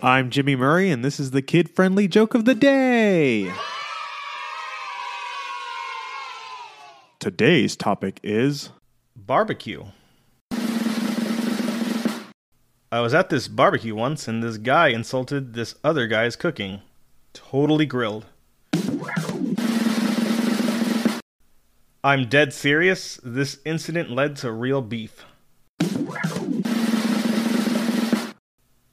I'm Jimmy Murray, and this is the kid friendly joke of the day. Today's topic is Barbecue. I was at this barbecue once, and this guy insulted this other guy's cooking. Totally grilled. I'm dead serious. This incident led to real beef.